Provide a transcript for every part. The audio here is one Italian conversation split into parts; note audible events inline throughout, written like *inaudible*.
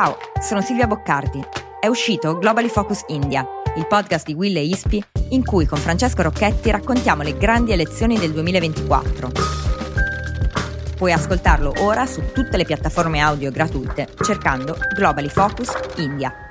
Ciao, sono Silvia Boccardi. È uscito Globally Focus India, il podcast di Will e Ispi, in cui con Francesco Rocchetti raccontiamo le grandi elezioni del 2024. Puoi ascoltarlo ora su tutte le piattaforme audio gratuite cercando Globally Focus India.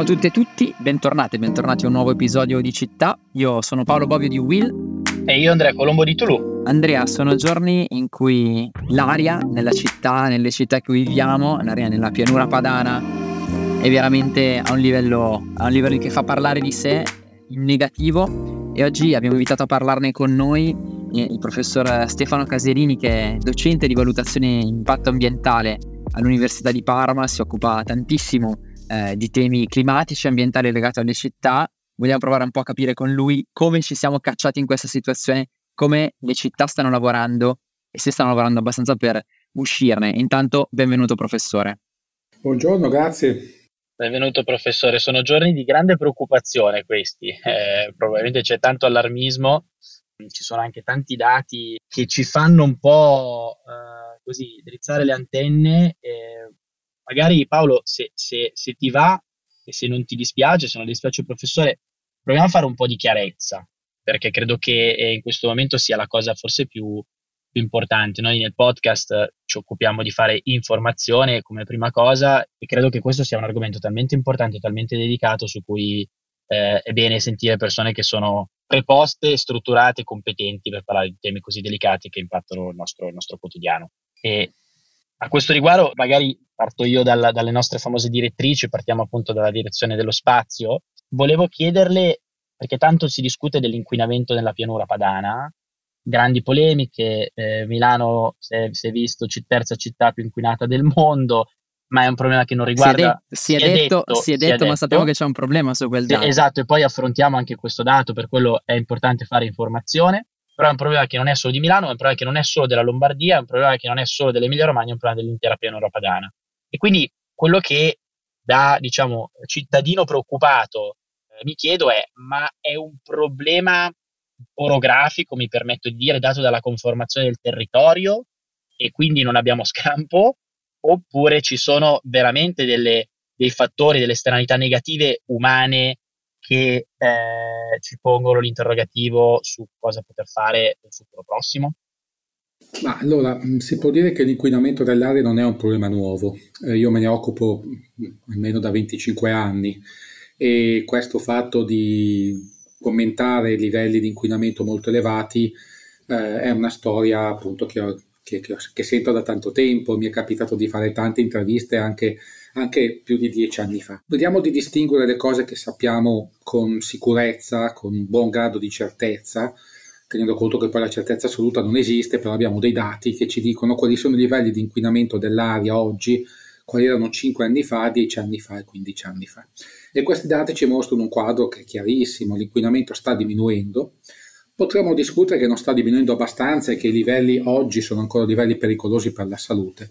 Ciao a tutti e tutti, bentornati, bentornati a un nuovo episodio di Città. Io sono Paolo Bobbio di Will. E io Andrea Colombo di Tulu. Andrea, sono giorni in cui l'aria nella città, nelle città in cui viviamo, l'aria nella pianura padana è veramente a un livello, a un livello che fa parlare di sé in negativo e oggi abbiamo invitato a parlarne con noi eh, il professor Stefano Caserini che è docente di valutazione impatto ambientale all'Università di Parma, si occupa tantissimo eh, di temi climatici e ambientali legati alle città. Vogliamo provare un po' a capire con lui come ci siamo cacciati in questa situazione, come le città stanno lavorando e se stanno lavorando abbastanza per uscirne. Intanto, benvenuto professore. Buongiorno, grazie. Benvenuto professore, sono giorni di grande preoccupazione questi, eh, probabilmente c'è tanto allarmismo, ci sono anche tanti dati che ci fanno un po' eh, così drizzare le antenne, eh, magari Paolo, se, se, se, ti va e se non ti dispiace, se non dispiace il professore, proviamo a fare un po' di chiarezza, perché credo che eh, in questo momento sia la cosa forse più, più importante. Noi nel podcast ci occupiamo di fare informazione come prima cosa e credo che questo sia un argomento talmente importante, talmente dedicato su cui eh, è bene sentire persone che sono preposte, strutturate, competenti per parlare di temi così delicati che impattano il nostro, il nostro quotidiano. E a questo riguardo, magari parto io dalla, dalle nostre famose direttrici, partiamo appunto dalla direzione dello spazio. Volevo chiederle, perché tanto si discute dell'inquinamento nella pianura padana, grandi polemiche, eh, Milano si è, si è visto c- terza città più inquinata del mondo, ma è un problema che non riguarda... Si è, si è, si detto, detto, si è detto, detto, ma sappiamo che c'è un problema su quel dato. Esatto, e poi affrontiamo anche questo dato, per quello è importante fare informazione però è un problema che non è solo di Milano, è un problema che non è solo della Lombardia, è un problema che non è solo dell'Emilia Romagna, è un problema dell'intera pianura padana. E quindi quello che da, diciamo, cittadino preoccupato eh, mi chiedo è, ma è un problema orografico, mi permetto di dire, dato dalla conformazione del territorio e quindi non abbiamo scampo, oppure ci sono veramente delle, dei fattori, delle esternalità negative umane che eh, ci pongono l'interrogativo su cosa poter fare nel futuro prossimo? Ma allora, mm, si può dire che l'inquinamento dell'aria non è un problema nuovo. Eh, io me ne occupo mm, almeno da 25 anni e questo fatto di commentare livelli di inquinamento molto elevati eh, è una storia appunto che, ho, che, che, che, sento da tanto tempo. Mi è capitato di fare tante interviste anche anche più di dieci anni fa. Vediamo di distinguere le cose che sappiamo con sicurezza, con un buon grado di certezza, tenendo conto che poi la certezza assoluta non esiste, però abbiamo dei dati che ci dicono quali sono i livelli di inquinamento dell'aria oggi, quali erano 5 anni fa, 10 anni fa e 15 anni fa. E questi dati ci mostrano un quadro che è chiarissimo, l'inquinamento sta diminuendo, potremmo discutere che non sta diminuendo abbastanza e che i livelli oggi sono ancora livelli pericolosi per la salute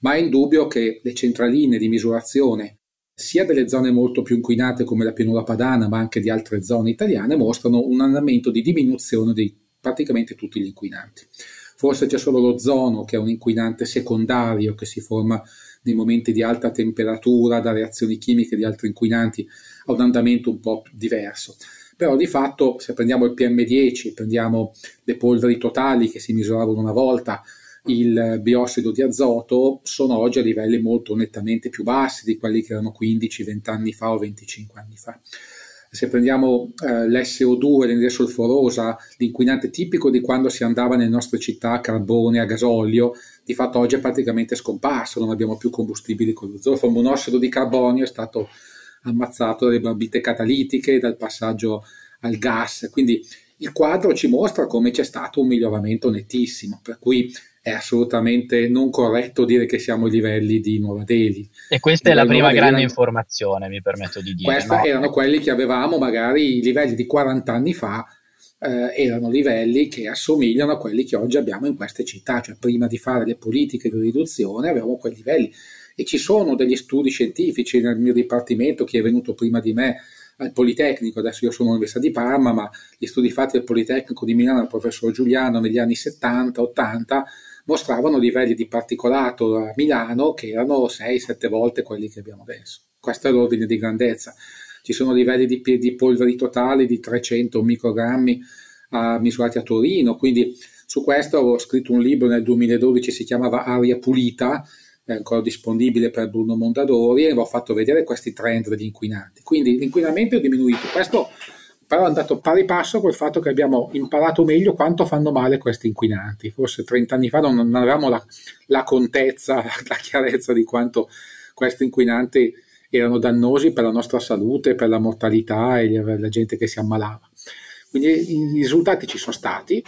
ma è indubbio che le centraline di misurazione sia delle zone molto più inquinate come la pianura padana, ma anche di altre zone italiane, mostrano un andamento di diminuzione di praticamente tutti gli inquinanti. Forse c'è solo l'ozono che è un inquinante secondario che si forma nei momenti di alta temperatura da reazioni chimiche di altri inquinanti, ha un andamento un po' diverso. Però di fatto se prendiamo il PM10, prendiamo le polveri totali che si misuravano una volta, il biossido di azoto sono oggi a livelli molto nettamente più bassi di quelli che erano 15-20 anni fa o 25 anni fa. Se prendiamo eh, l'SO2, l'anidride solforosa, l'inquinante tipico di quando si andava nelle nostre città a carbone, a gasolio, di fatto oggi è praticamente scomparso, non abbiamo più combustibili con lo zolfo. Il monossido di carbonio è stato ammazzato dalle barbite catalitiche, dal passaggio al gas, quindi il quadro ci mostra come c'è stato un miglioramento nettissimo, per cui è assolutamente non corretto dire che siamo ai livelli di Nuova Delhi. E questa è la prima grande erano... informazione, mi permetto di dire. Questi no? erano quelli che avevamo magari i livelli di 40 anni fa, eh, erano livelli che assomigliano a quelli che oggi abbiamo in queste città, cioè prima di fare le politiche di riduzione avevamo quei livelli e ci sono degli studi scientifici nel mio dipartimento, chi è venuto prima di me al Politecnico, adesso io sono all'Università di Parma, ma gli studi fatti al Politecnico di Milano dal professor Giuliano negli anni 70-80 mostravano livelli di particolato a Milano che erano 6-7 volte quelli che abbiamo adesso. Questo è l'ordine di grandezza. Ci sono livelli di, di polveri totali di 300 microgrammi uh, misurati a Torino, quindi su questo ho scritto un libro nel 2012, si chiamava Aria Pulita, è ancora disponibile per Bruno Mondadori e ho fatto vedere questi trend degli inquinanti. Quindi l'inquinamento è diminuito, questo però è andato pari passo col fatto che abbiamo imparato meglio quanto fanno male questi inquinanti. Forse 30 anni fa non, non avevamo la, la, contezza, *laughs* la chiarezza di quanto questi inquinanti erano dannosi per la nostra salute, per la mortalità e la gente che si ammalava. Quindi i risultati ci sono stati,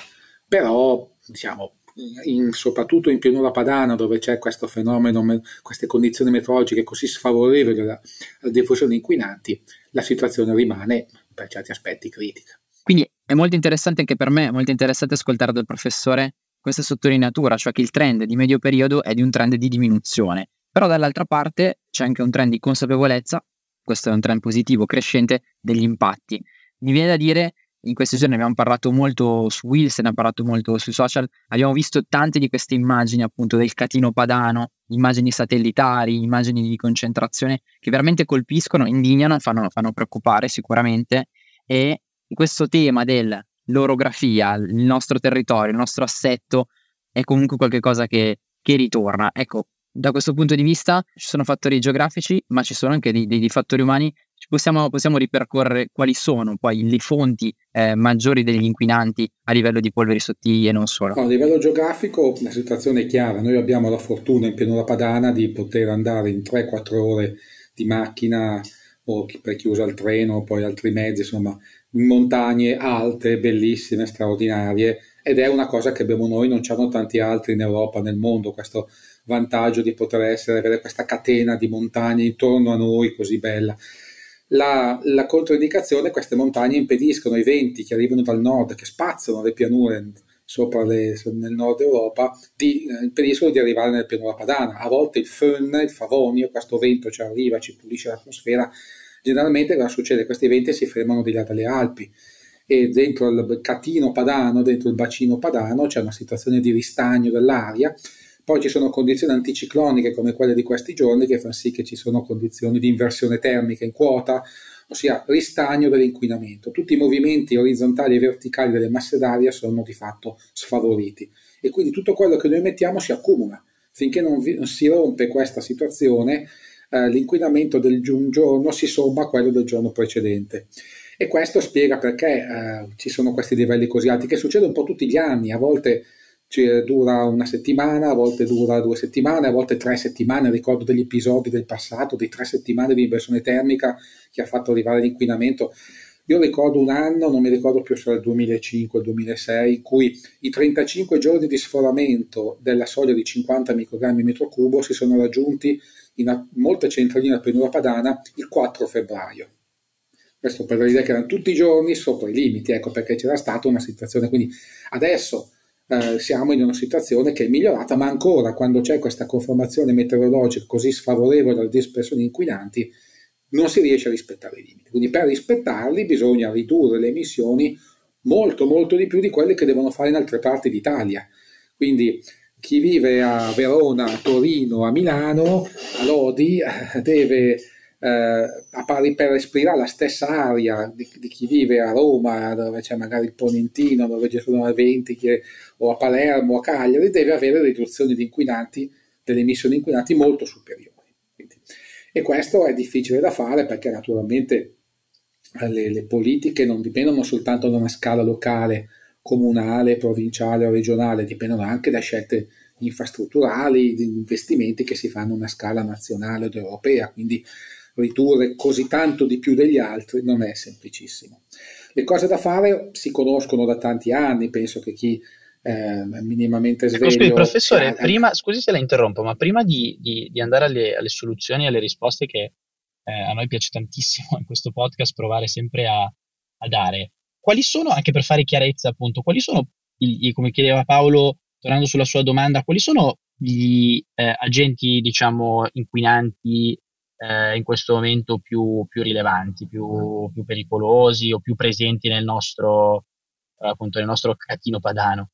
però diciamo in, soprattutto in pianura padana dove c'è questo fenomeno, queste condizioni meteorologiche così sfavorevoli alla, alla diffusione di inquinanti, la situazione rimane per certi aspetti critica. Quindi è molto interessante anche per me, è molto interessante ascoltare dal professore questa sottolineatura, cioè che il trend di medio periodo è di un trend di diminuzione, però dall'altra parte c'è anche un trend di consapevolezza, questo è un trend positivo, crescente, degli impatti. Mi viene da dire in questi giorni abbiamo parlato molto su Will, se ne ha parlato molto sui social, abbiamo visto tante di queste immagini appunto del catino padano, immagini satellitari, immagini di concentrazione che veramente colpiscono, indignano, fanno, fanno preoccupare sicuramente e questo tema dell'orografia, il nostro territorio, il nostro assetto è comunque qualcosa che, che ritorna. Ecco, da questo punto di vista ci sono fattori geografici, ma ci sono anche dei, dei fattori umani Possiamo, possiamo, ripercorrere quali sono poi le fonti eh, maggiori degli inquinanti a livello di polveri sottili e non solo? A livello geografico la situazione è chiara, noi abbiamo la fortuna in pianura padana di poter andare in 3-4 ore di macchina o per chi usa il treno poi altri mezzi, insomma, in montagne alte, bellissime, straordinarie ed è una cosa che abbiamo noi, non c'hanno tanti altri in Europa, nel mondo, questo vantaggio di poter essere, avere questa catena di montagne intorno a noi così bella. La, la controindicazione è che queste montagne impediscono i venti che arrivano dal nord, che spazzano le pianure sopra le, nel nord Europa, di, eh, impediscono di arrivare nel pianura padana. A volte il fön, il favonio, questo vento ci arriva, ci pulisce l'atmosfera. Generalmente cosa succede? Questi venti si fermano di là dalle Alpi e dentro il catino padano, dentro il bacino padano, c'è una situazione di ristagno dell'aria poi ci sono condizioni anticicloniche come quelle di questi giorni che fanno sì che ci sono condizioni di inversione termica in quota, ossia ristagno dell'inquinamento. Tutti i movimenti orizzontali e verticali delle masse d'aria sono di fatto sfavoriti e quindi tutto quello che noi mettiamo si accumula. Finché non, vi, non si rompe questa situazione, eh, l'inquinamento del giorno si somma a quello del giorno precedente. E questo spiega perché eh, ci sono questi livelli così alti, che succede un po' tutti gli anni, a volte cioè, dura una settimana, a volte dura due settimane, a volte tre settimane. Ricordo degli episodi del passato, di tre settimane di inversione termica che ha fatto arrivare l'inquinamento. Io ricordo un anno, non mi ricordo più se era il 2005 o il 2006, in cui i 35 giorni di sforamento della soglia di 50 microgrammi metro cubo si sono raggiunti in molte centraline pianura padana il 4 febbraio. Questo per dire che erano tutti i giorni sopra i limiti, ecco perché c'era stata una situazione. Quindi adesso eh, siamo in una situazione che è migliorata, ma ancora quando c'è questa conformazione meteorologica così sfavorevole alle dispersioni inquinanti, non si riesce a rispettare i limiti. Quindi per rispettarli bisogna ridurre le emissioni molto molto di più di quelle che devono fare in altre parti d'Italia. Quindi chi vive a Verona, a Torino, a Milano, a Lodi, eh, deve eh, per respirare la stessa aria di, di, chi vive a Roma, dove c'è magari il Ponentino, dove ci sono eventi, che, o a Palermo, a Cagliari, deve avere riduzioni di inquinanti, delle emissioni inquinanti molto superiori. Quindi, e questo è difficile da fare perché naturalmente le, le politiche non dipendono soltanto da una scala locale, comunale, provinciale o regionale, dipendono anche da scelte infrastrutturali, di investimenti che si fanno a una scala nazionale ed europea. Quindi ridurre così tanto di più degli altri non è semplicissimo. Le cose da fare si conoscono da tanti anni, penso che chi eh, minimamente sveglio... Scusi, professore, ha... prima, scusi se la interrompo, ma prima di, di, di andare alle, alle, soluzioni, alle risposte che eh, a noi piace tantissimo in questo podcast provare sempre a, a dare, quali sono, anche per fare chiarezza appunto, quali sono, gli, come chiedeva Paolo, tornando sulla sua domanda, quali sono gli eh, agenti, diciamo, inquinanti eh, in questo momento più, più rilevanti, più, più, pericolosi o più presenti nel nostro, appunto, nel nostro catino padano?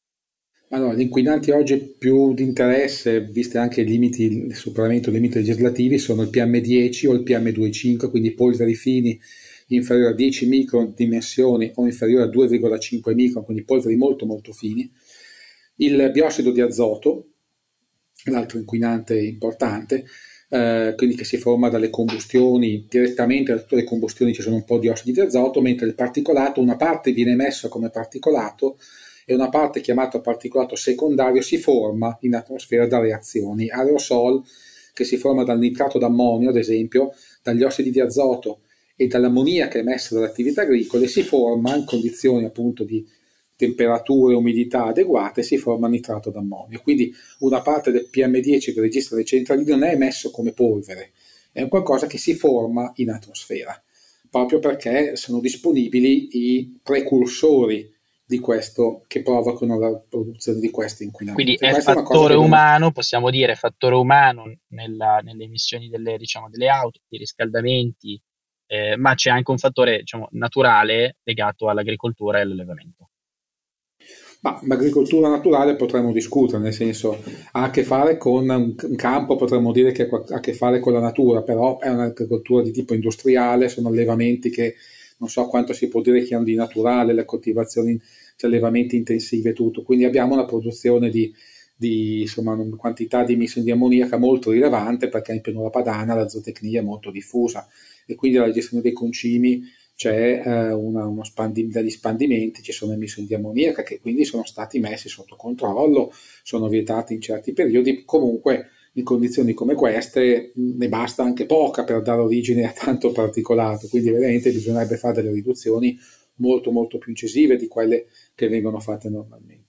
Allora, gli inquinanti oggi più di interesse, viste anche i limiti, il superamento dei limiti legislativi, sono il PM10 o il PM2,5, quindi polveri fini inferiori a 10 micron dimensioni o inferiori a 2,5 micron, quindi polveri molto molto fini, il biossido di azoto, l'altro inquinante importante, eh, quindi che si forma dalle combustioni, direttamente da tutte le combustioni ci sono un po' di ossidi di azoto, mentre il particolato, una parte viene emesso come particolato e una parte chiamata particolato secondario si forma in atmosfera da reazioni. Aerosol che si forma dal nitrato d'ammonio, ad esempio, dagli ossidi di azoto e dall'ammoniaca emessa dalle attività agricole, si forma in condizioni appunto di temperature e umidità adeguate, si forma nitrato d'ammonio. Quindi una parte del PM10 che registra le centraline non è emesso come polvere, è un qualcosa che si forma in atmosfera, proprio perché sono disponibili i precursori di questo che provocano la produzione di questi inquinamenti. Quindi è fattore è umano, possiamo dire fattore umano nella, nelle emissioni delle, diciamo, delle auto, dei riscaldamenti, eh, ma c'è anche un fattore diciamo, naturale legato all'agricoltura e all'allevamento. Ma l'agricoltura naturale potremmo discutere, nel senso ha a che fare con un campo, potremmo dire che ha a che fare con la natura, però è un'agricoltura di tipo industriale, sono allevamenti che non so quanto si può dire che hanno di naturale, le coltivazioni, cioè allevamenti intensivi e tutto. Quindi abbiamo una produzione di, di insomma, una quantità di emissioni di ammoniaca molto rilevante perché in pianura padana la zootecnia è molto diffusa e quindi la gestione dei concimi c'è eh, una, uno spandi, degli spandimenti, ci sono emissioni di ammoniaca che quindi sono stati messi sotto controllo, sono vietati in certi periodi, comunque in condizioni come queste ne basta anche poca per dare origine a tanto particolato, quindi veramente bisognerebbe fare delle riduzioni molto molto più incisive di quelle che vengono fatte normalmente.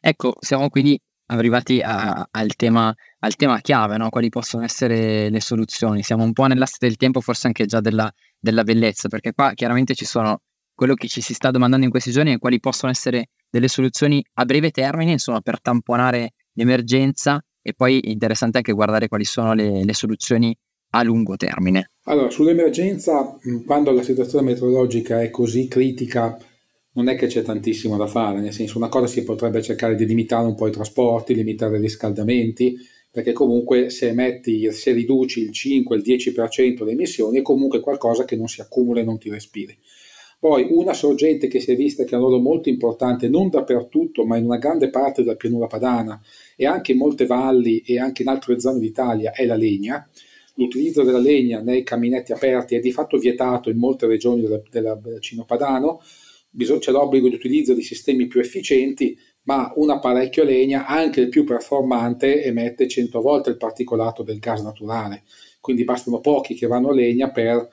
Ecco, siamo quindi arrivati a, al, tema, al, tema, chiave, no? quali possono essere le soluzioni. Siamo un po' nell'asse del tempo, forse anche già della, della bellezza, perché qua chiaramente ci sono quello che ci si sta domandando in questi giorni è quali possono essere delle soluzioni a breve termine, insomma, per tamponare l'emergenza e poi è interessante anche guardare quali sono le, le soluzioni a lungo termine. Allora, sull'emergenza, quando la situazione meteorologica è così critica, non è che c'è tantissimo da fare, nel senso una cosa si potrebbe cercare di limitare un po' i trasporti, limitare i riscaldamenti, perché comunque se emetti, se riduci il 5, il 10% delle emissioni è comunque qualcosa che non si accumula e non ti respiri. Poi una sorgente che si è vista che è un ruolo molto importante, non dappertutto, ma in una grande parte della pianura padana e anche in molte valli e anche in altre zone d'Italia, è la legna. L'utilizzo della legna nei caminetti aperti è di fatto vietato in molte regioni del, bacino padano, c'è l'obbligo di utilizzo di sistemi più efficienti, ma un apparecchio legna, anche il più performante, emette 100 volte il particolato del gas naturale. Quindi bastano pochi che vanno a legna per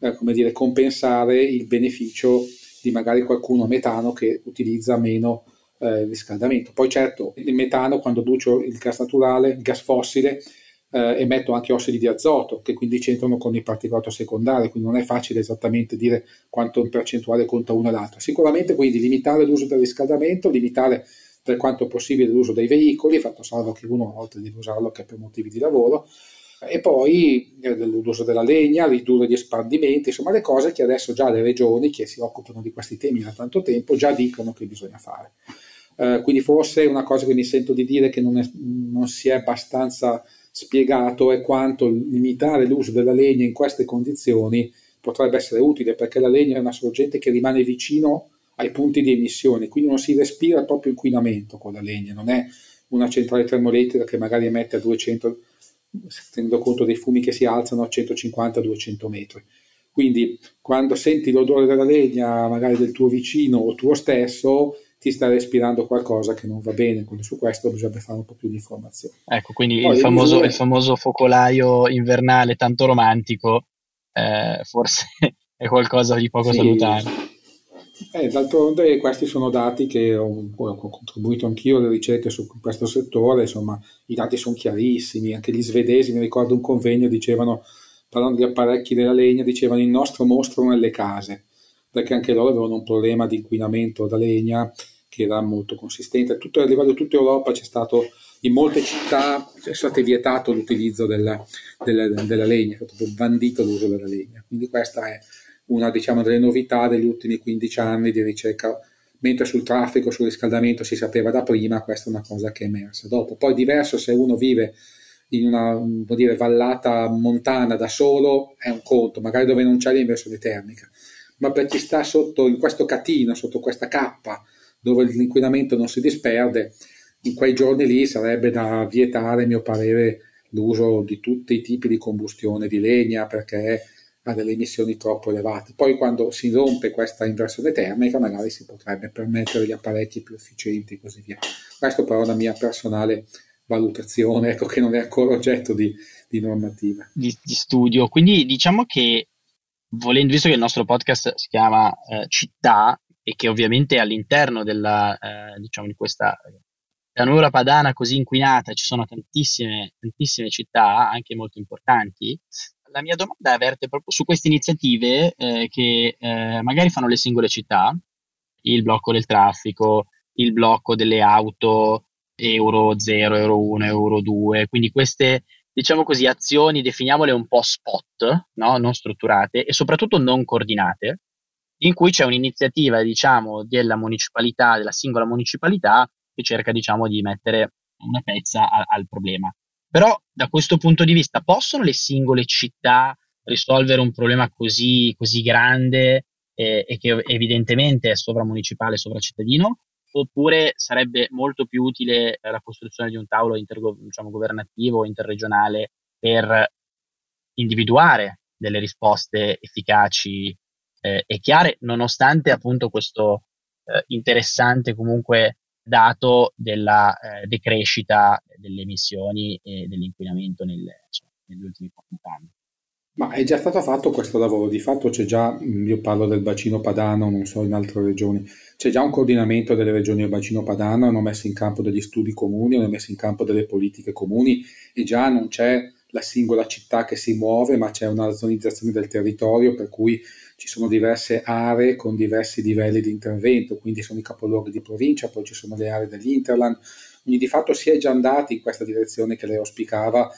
eh, dire, compensare il beneficio di magari qualcuno a metano che utilizza meno eh, riscaldamento. Poi certo, il metano quando brucio il gas naturale, il gas fossile, eh, emetto anche ossidi di azoto che quindi c'entrano con il particolato secondario, quindi non è facile esattamente dire quanto in percentuale conta uno e l'altro. Sicuramente quindi limitare l'uso del riscaldamento, limitare per quanto possibile l'uso dei veicoli, fatto salvo che uno a volte deve usarlo anche per motivi di lavoro, e poi eh, l'uso della legna, ridurre gli espandimenti, insomma le cose che adesso già le regioni che si occupano di questi temi da tanto tempo già dicono che bisogna fare. Eh, quindi forse una cosa che mi sento di dire che non, è, non si è abbastanza spiegato è quanto limitare l'uso della legna in queste condizioni potrebbe essere utile perché la legna è una sorgente che rimane vicino ai punti di emissione, quindi non si respira proprio inquinamento con la legna, non è una centrale termoelettrica che magari emette a 200 tenendo conto dei fumi che si alzano a 150-200 metri. Quindi quando senti l'odore della legna, magari del tuo vicino o tuo stesso, ti sta respirando qualcosa che non va bene, quindi su questo bisogna fare un po' più di informazione. Ecco, quindi Poi il, famoso, misure... il, famoso, focolaio invernale tanto romantico eh, forse *laughs* è qualcosa di poco sì. salutare. Eh, d'altronde questi sono dati che ho, ho, contribuito anch'io alle ricerche su questo settore, insomma i dati sono chiarissimi, anche gli svedesi, mi ricordo un convegno, dicevano, parlando di apparecchi della legna, dicevano il nostro mostro nelle case, perché anche loro avevano un problema di inquinamento da legna che era molto consistente. Tutto, a livello di tutta Europa c'è stato, in molte città è stato vietato l'utilizzo della, della, della legna, è stato bandito l'uso della legna. Quindi questa è una diciamo, delle novità degli ultimi 15 anni di ricerca, mentre sul traffico, sul riscaldamento si sapeva da prima, questa è una cosa che è emersa. Dopo, poi diverso se uno vive in una dire, vallata montana da solo è un conto, magari dove non c'è l'inversione termica, ma per chi sta sotto in questo catino, sotto questa cappa, dove l'inquinamento non si disperde, in quei giorni lì sarebbe da vietare, a mio parere, l'uso di tutti i tipi di combustione di legna perché ha delle emissioni troppo elevate. Poi quando si rompe questa inversione termica magari si potrebbe permettere gli apparecchi più efficienti e così via. Questo però è una mia personale valutazione, ecco che non è ancora oggetto di, di normativa. Di, di, studio. Quindi diciamo che volendo, visto che il nostro podcast si chiama eh, Città e che ovviamente all'interno della, eh, diciamo di questa pianura padana così inquinata ci sono tantissime, tantissime città, anche molto importanti, la mia domanda verte proprio su queste iniziative eh, che eh, magari fanno le singole città, il blocco del traffico, il blocco delle auto, euro 0, euro 1, euro 2, quindi queste diciamo così azioni definiamole un po' spot, no? non strutturate e soprattutto non coordinate, in cui c'è un'iniziativa diciamo della municipalità, della singola municipalità che cerca diciamo di mettere una pezza a, al problema. Però da questo punto di vista possono le singole città risolvere un problema così, così grande eh, e che evidentemente è sovramunicipale, sovracittadino? Oppure sarebbe molto più utile la costruzione di un tavolo intergo- diciamo, governativo, interregionale per individuare delle risposte efficaci eh, e chiare, nonostante appunto questo eh, interessante comunque dato della eh, decrescita delle emissioni e dell'inquinamento nel, insomma, negli ultimi 40 anni. Ma è già stato fatto questo lavoro, di fatto c'è già, mm, io parlo del bacino padano, non so in altre regioni, c'è già un coordinamento delle regioni del bacino padano, hanno messo in campo degli studi comuni, hanno messo in campo delle politiche comuni e già non c'è la singola città che si muove, ma c'è una zonizzazione del territorio per cui ci sono diverse aree con diversi livelli di intervento, quindi sono i capoluoghi di provincia, poi ci sono le aree dell'Interland, quindi di fatto si è già andati in questa direzione che lei auspicava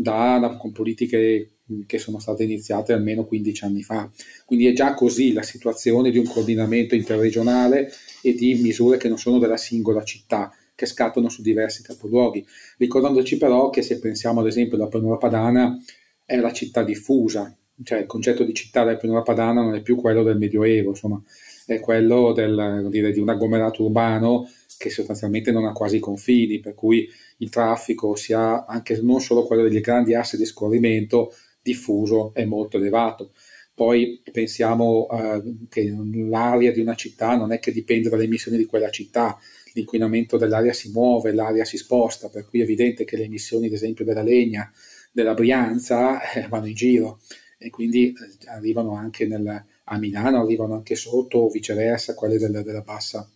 da, da, con politiche che sono state iniziate almeno 15 anni fa. Quindi è già così la situazione di un coordinamento interregionale e di misure che non sono della singola città, che scattano su diversi capoluoghi. Ricordandoci però che se pensiamo ad esempio alla pianura padana è la città diffusa, cioè il concetto di città del pianura padana non è più quello del Medioevo, insomma, è quello del, dire, di un agglomerato urbano che sostanzialmente non ha quasi confini, per cui il traffico sia anche non solo quello degli grandi assi di scorrimento diffuso è molto elevato. Poi pensiamo uh, che l'aria di una città non è che dipende dalle emissioni di quella città, l'inquinamento dell'aria si muove, l'aria si sposta, per cui è evidente che le emissioni, ad esempio, della legna, della Brianza, eh, vanno in giro e quindi eh, arrivano anche nel, a Milano, arrivano anche sotto o viceversa quelle del, della, bassa,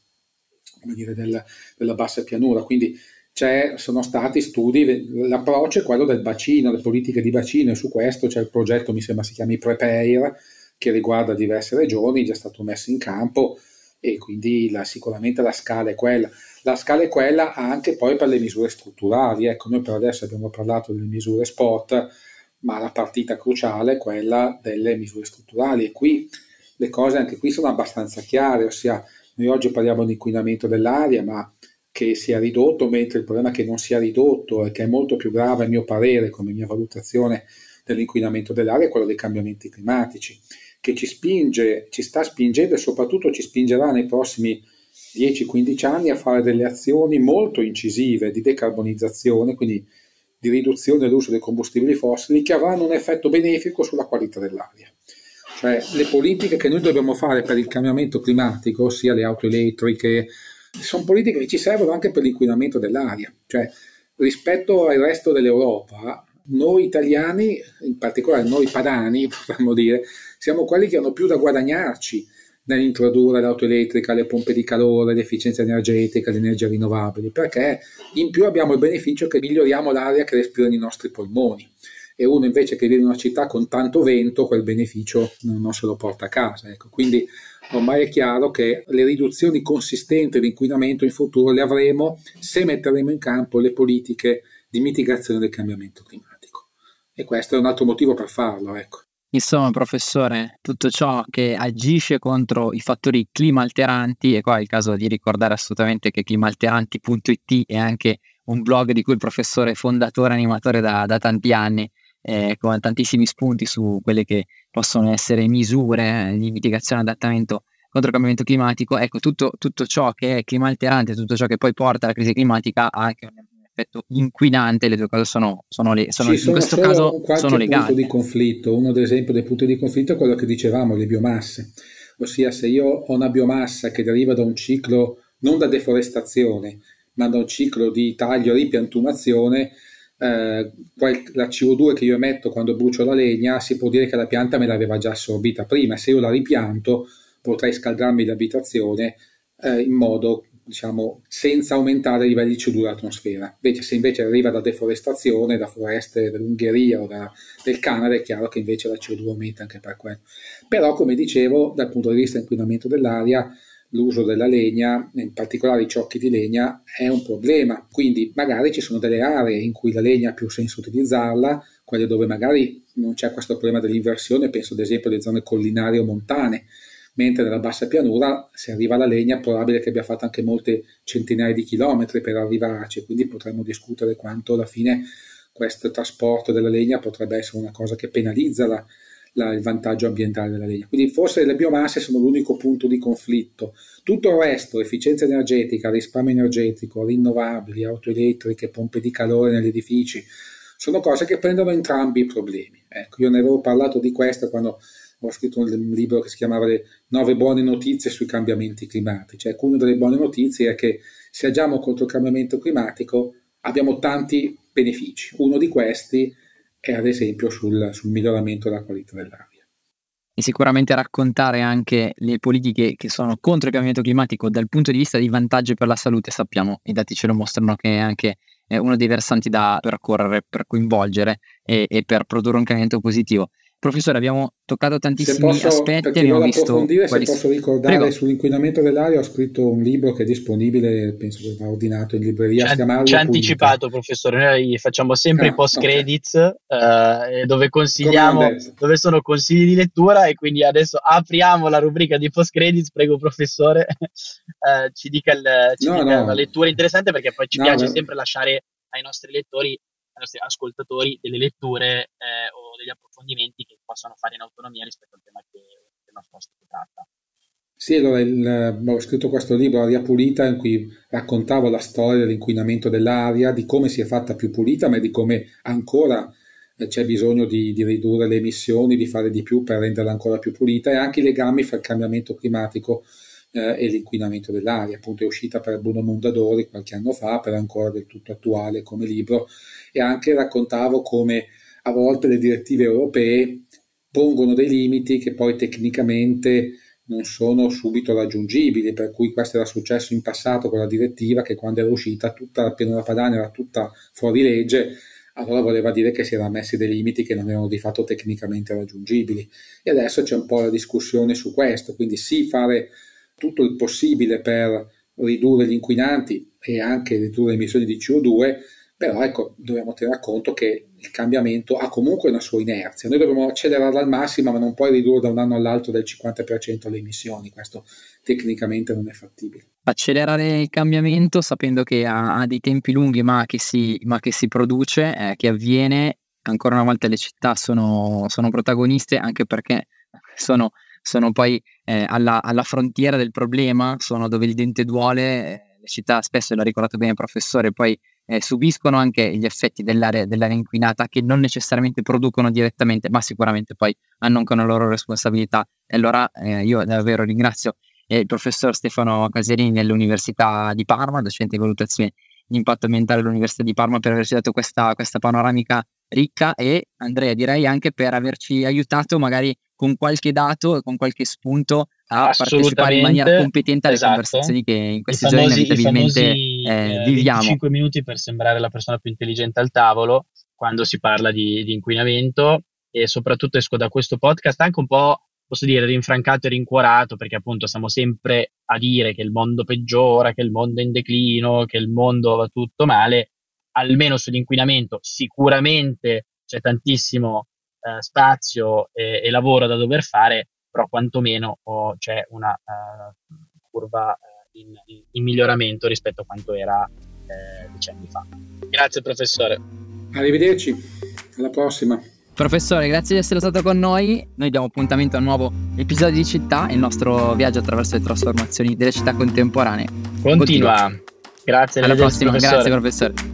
dire, del, della bassa pianura. Quindi sono stati studi, l'approccio è quello del bacino, le politiche di bacino e su questo c'è il progetto, mi sembra si chiami Prepare, che riguarda diverse regioni, già stato messo in campo e quindi la, sicuramente la scala è quella. La scala è quella anche poi per le misure strutturali, ecco noi per adesso abbiamo parlato delle misure sport, ma la partita cruciale è quella delle misure strutturali e qui le cose anche qui sono abbastanza chiare, ossia noi oggi parliamo di inquinamento dell'aria, ma che sia ridotto, mentre il problema è che non sia ridotto e che è molto più grave a mio parere, come mia valutazione dell'inquinamento dell'aria, è quello dei cambiamenti climatici, che ci spinge, ci sta spingendo e soprattutto ci spingerà nei prossimi 10-15 anni a fare delle azioni molto incisive di decarbonizzazione, quindi di riduzione dell'uso dei combustibili fossili che avranno un effetto benefico sulla qualità dell'aria. Cioè le politiche che noi dobbiamo fare per il cambiamento climatico, sia le auto elettriche, sono politiche che ci servono anche per l'inquinamento dell'aria. Cioè rispetto al resto dell'Europa, noi italiani, in particolare noi padani, *laughs* potremmo dire, siamo quelli che hanno più da guadagnarci nell'introdurre l'auto elettrica, le pompe di calore, l'efficienza energetica, le energie rinnovabili, perché in più abbiamo il beneficio che miglioriamo l'aria che respirano i nostri polmoni. E uno invece che vive in una città con tanto vento, quel beneficio non, se lo porta a casa. Ecco. Quindi ormai è chiaro che le riduzioni consistenti di inquinamento in futuro le avremo se metteremo in campo le politiche di mitigazione del cambiamento climatico. E questo è un altro motivo per farlo. Ecco. Insomma, professore, tutto ciò che agisce contro i fattori climalteranti, e qua è il caso di ricordare assolutamente che climalteranti.it è anche un blog di cui il professore è fondatore animatore da, da tanti anni, eh, con tantissimi spunti su quelle che possono essere misure di mitigazione e adattamento contro il cambiamento climatico. Ecco, tutto, tutto ciò che è climalterante, tutto ciò che poi porta alla crisi climatica ha anche un effetto inquinante, le due cose sono, sono, le, sono in questo caso sono legate. punto di conflitto, uno ad esempio dei punti di conflitto è quello che dicevamo, le biomasse, ossia se io ho una biomassa che deriva da un ciclo non da deforestazione, ma da un ciclo di taglio e ripiantumazione, eh, la CO2 che io emetto quando brucio la legna si può dire che la pianta me l'aveva già assorbita prima, se io la ripianto potrei scaldarmi l'abitazione eh, in modo diciamo senza aumentare i livelli di CO2 dell'atmosfera. Invece se invece arriva da deforestazione, da foreste dell'Ungheria o da, del Canada è chiaro che invece la CO2 aumenta anche per quello. Però come dicevo dal punto di vista dell'inquinamento dell'aria l'uso della legna, in particolare i ciocchi di legna, è un problema. Quindi magari ci sono delle aree in cui la legna ha più senso utilizzarla, quelle dove magari non c'è questo problema dell'inversione, penso ad esempio alle zone collinari o montane, mentre nella bassa pianura se arriva la legna è probabile che abbia fatto anche molte centinaia di chilometri per arrivarci, quindi potremmo discutere quanto alla fine questo trasporto della legna potrebbe essere una cosa che penalizza la, la, il vantaggio ambientale della legna. Quindi forse le biomasse sono l'unico punto di conflitto. Tutto il resto, efficienza energetica, risparmio energetico, rinnovabili, auto elettriche, pompe di calore negli edifici, sono cose che prendono entrambi i problemi. Ecco, io ne avevo parlato di questo quando ho scritto un libro che si chiamava Le nove buone notizie sui cambiamenti climatici. Ecco, una delle buone notizie è che se agiamo contro il cambiamento climatico abbiamo tanti benefici. Uno di questi è ad esempio sul, sul miglioramento della qualità dell'aria e sicuramente raccontare anche le politiche che sono contro il cambiamento climatico dal punto di vista di vantaggio per la salute, sappiamo, i dati ce lo mostrano che è anche uno dei versanti da percorrere, per coinvolgere e, e per produrre un cambiamento positivo. Professore, abbiamo toccato tantissimi posso, aspetti. Abbiamo visto. Se posso ricordare Prego. sull'inquinamento dell'aria, ho scritto un libro che è disponibile, penso che va ordinato in libreria. Ci ha anticipato, professore. Noi facciamo sempre ah, i post credits okay. uh, dove consigliamo, dove sono consigli di lettura. E quindi adesso apriamo la rubrica di post credits. Prego, professore, uh, *laughs* ci dica, il, ci no, dica no. la lettura interessante perché poi ci no, piace sempre lasciare ai nostri lettori ai nostri ascoltatori delle letture eh, o degli approfondimenti che possano fare in autonomia rispetto al tema che, che il nostro ospite tratta. Sì, allora il, ho scritto questo libro, Aria Pulita, in cui raccontavo la storia dell'inquinamento dell'aria, di come si è fatta più pulita, ma di come ancora eh, c'è bisogno di, di, ridurre le emissioni, di fare di più per renderla ancora più pulita e anche i legami fra il cambiamento climatico eh, e l'inquinamento dell'aria. Appunto è uscita per Bruno Mondadori qualche anno fa, però ancora del tutto attuale come libro e anche raccontavo come a volte le direttive europee pongono dei limiti che poi tecnicamente non sono subito raggiungibili, per cui questo era successo in passato con la direttiva che quando era uscita tutta la pianura padana era tutta fuori legge, allora voleva dire che si erano messi dei limiti che non erano di fatto tecnicamente raggiungibili. E adesso c'è un po' la discussione su questo, quindi sì fare tutto il possibile per ridurre gli inquinanti e anche ridurre le emissioni di CO2, però ecco, dobbiamo tener conto che il cambiamento ha comunque una sua inerzia. Noi dobbiamo accelerarla al massimo, ma non puoi ridurre da un anno all'altro del 50% le emissioni, questo tecnicamente non è fattibile. Accelerare il cambiamento sapendo che ha, ha dei tempi lunghi, ma che si, ma che si produce, eh, che avviene, ancora una volta le città sono, sono protagoniste anche perché sono, sono poi eh, alla, alla, frontiera del problema, sono dove il dente duole, eh, le città spesso, l'ha ricordato bene il professore, poi eh, subiscono anche gli effetti dell'area, dell'area, inquinata che non necessariamente producono direttamente, ma sicuramente poi anche una loro responsabilità. E allora eh, io davvero ringrazio eh, il professor Stefano Caserini dell'Università di Parma, docente di valutazione di impatto ambientale dell'Università di Parma, per averci dato questa, questa panoramica ricca e Andrea direi anche per averci aiutato magari con qualche dato e con qualche spunto a partecipare in maniera competente alle esatto. conversazioni che in questi giorni inevitabilmente famosi, eh, viviamo. 5 minuti per sembrare la persona più intelligente al tavolo. quando si parla di, di inquinamento e soprattutto esco da questo podcast anche un po' posso dire, rinfrancato e rincuorato, perché appunto stiamo sempre a dire che il mondo peggiora, che il mondo è in declino, che il mondo va tutto male, almeno sull'inquinamento sicuramente c'è tantissimo eh, spazio e, e, lavoro da dover fare, però quantomeno oh, c'è una uh, curva uh, in, in, miglioramento rispetto a quanto era eh, decenni fa. Grazie professore. Arrivederci, alla prossima. Professore, grazie di essere stato con noi. Noi diamo appuntamento a un nuovo episodio di città, il nostro viaggio attraverso le trasformazioni delle città contemporanee. Continua. Continua. Grazie, alla prossima. Professore. Grazie, professore.